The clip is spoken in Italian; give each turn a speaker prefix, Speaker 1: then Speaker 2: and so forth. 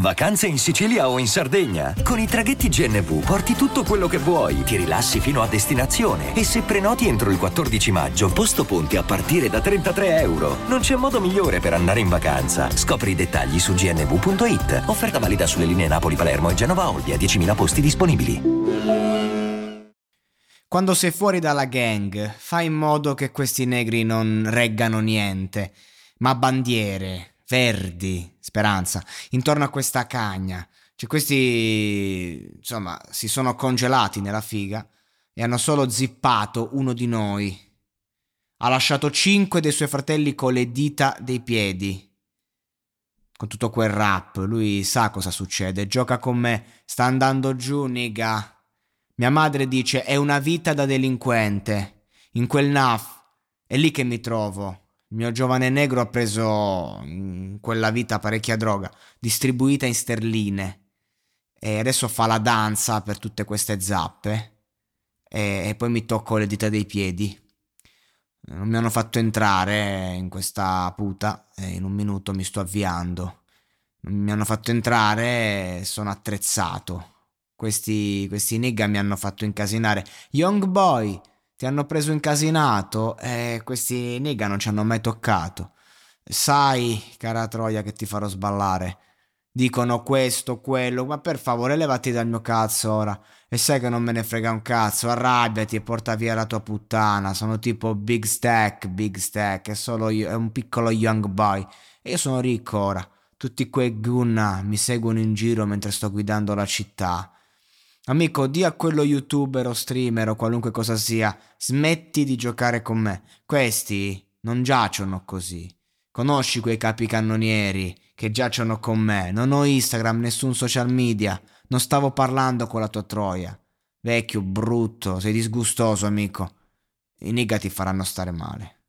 Speaker 1: Vacanze in Sicilia o in Sardegna? Con i traghetti GNV porti tutto quello che vuoi, ti rilassi fino a destinazione e se prenoti entro il 14 maggio, posto ponti a partire da 33 euro. Non c'è modo migliore per andare in vacanza. Scopri i dettagli su gnv.it. Offerta valida sulle linee Napoli-Palermo e Genova-Olbia, 10.000 posti disponibili.
Speaker 2: Quando sei fuori dalla gang, fai in modo che questi negri non reggano niente, ma bandiere, verdi, speranza, intorno a questa cagna. Cioè questi, insomma, si sono congelati nella figa e hanno solo zippato uno di noi. Ha lasciato cinque dei suoi fratelli con le dita dei piedi. Con tutto quel rap, lui sa cosa succede, gioca con me, sta andando giù, niga. Mia madre dice è una vita da delinquente. In quel NAF è lì che mi trovo. Il mio giovane negro ha preso in quella vita parecchia droga, distribuita in sterline. E adesso fa la danza per tutte queste zappe. E, e poi mi tocco le dita dei piedi. Non mi hanno fatto entrare in questa puta e in un minuto mi sto avviando. Non mi hanno fatto entrare e sono attrezzato. Questi, questi nigga mi hanno fatto incasinare. Young boy, ti hanno preso incasinato e questi nigga non ci hanno mai toccato. Sai, cara Troia, che ti farò sballare. Dicono questo, quello, ma per favore levati dal mio cazzo ora. E sai che non me ne frega un cazzo, arrabbiati e porta via la tua puttana. Sono tipo Big Stack, Big Stack, è solo io, è un piccolo young boy. E io sono ricco ora. Tutti quei gunna mi seguono in giro mentre sto guidando la città. Amico, di a quello youtuber o streamer o qualunque cosa sia, smetti di giocare con me. Questi non giacciono così. Conosci quei capicannonieri che giacciono con me. Non ho Instagram, nessun social media. Non stavo parlando con la tua troia. Vecchio, brutto, sei disgustoso, amico. I nigga ti faranno stare male.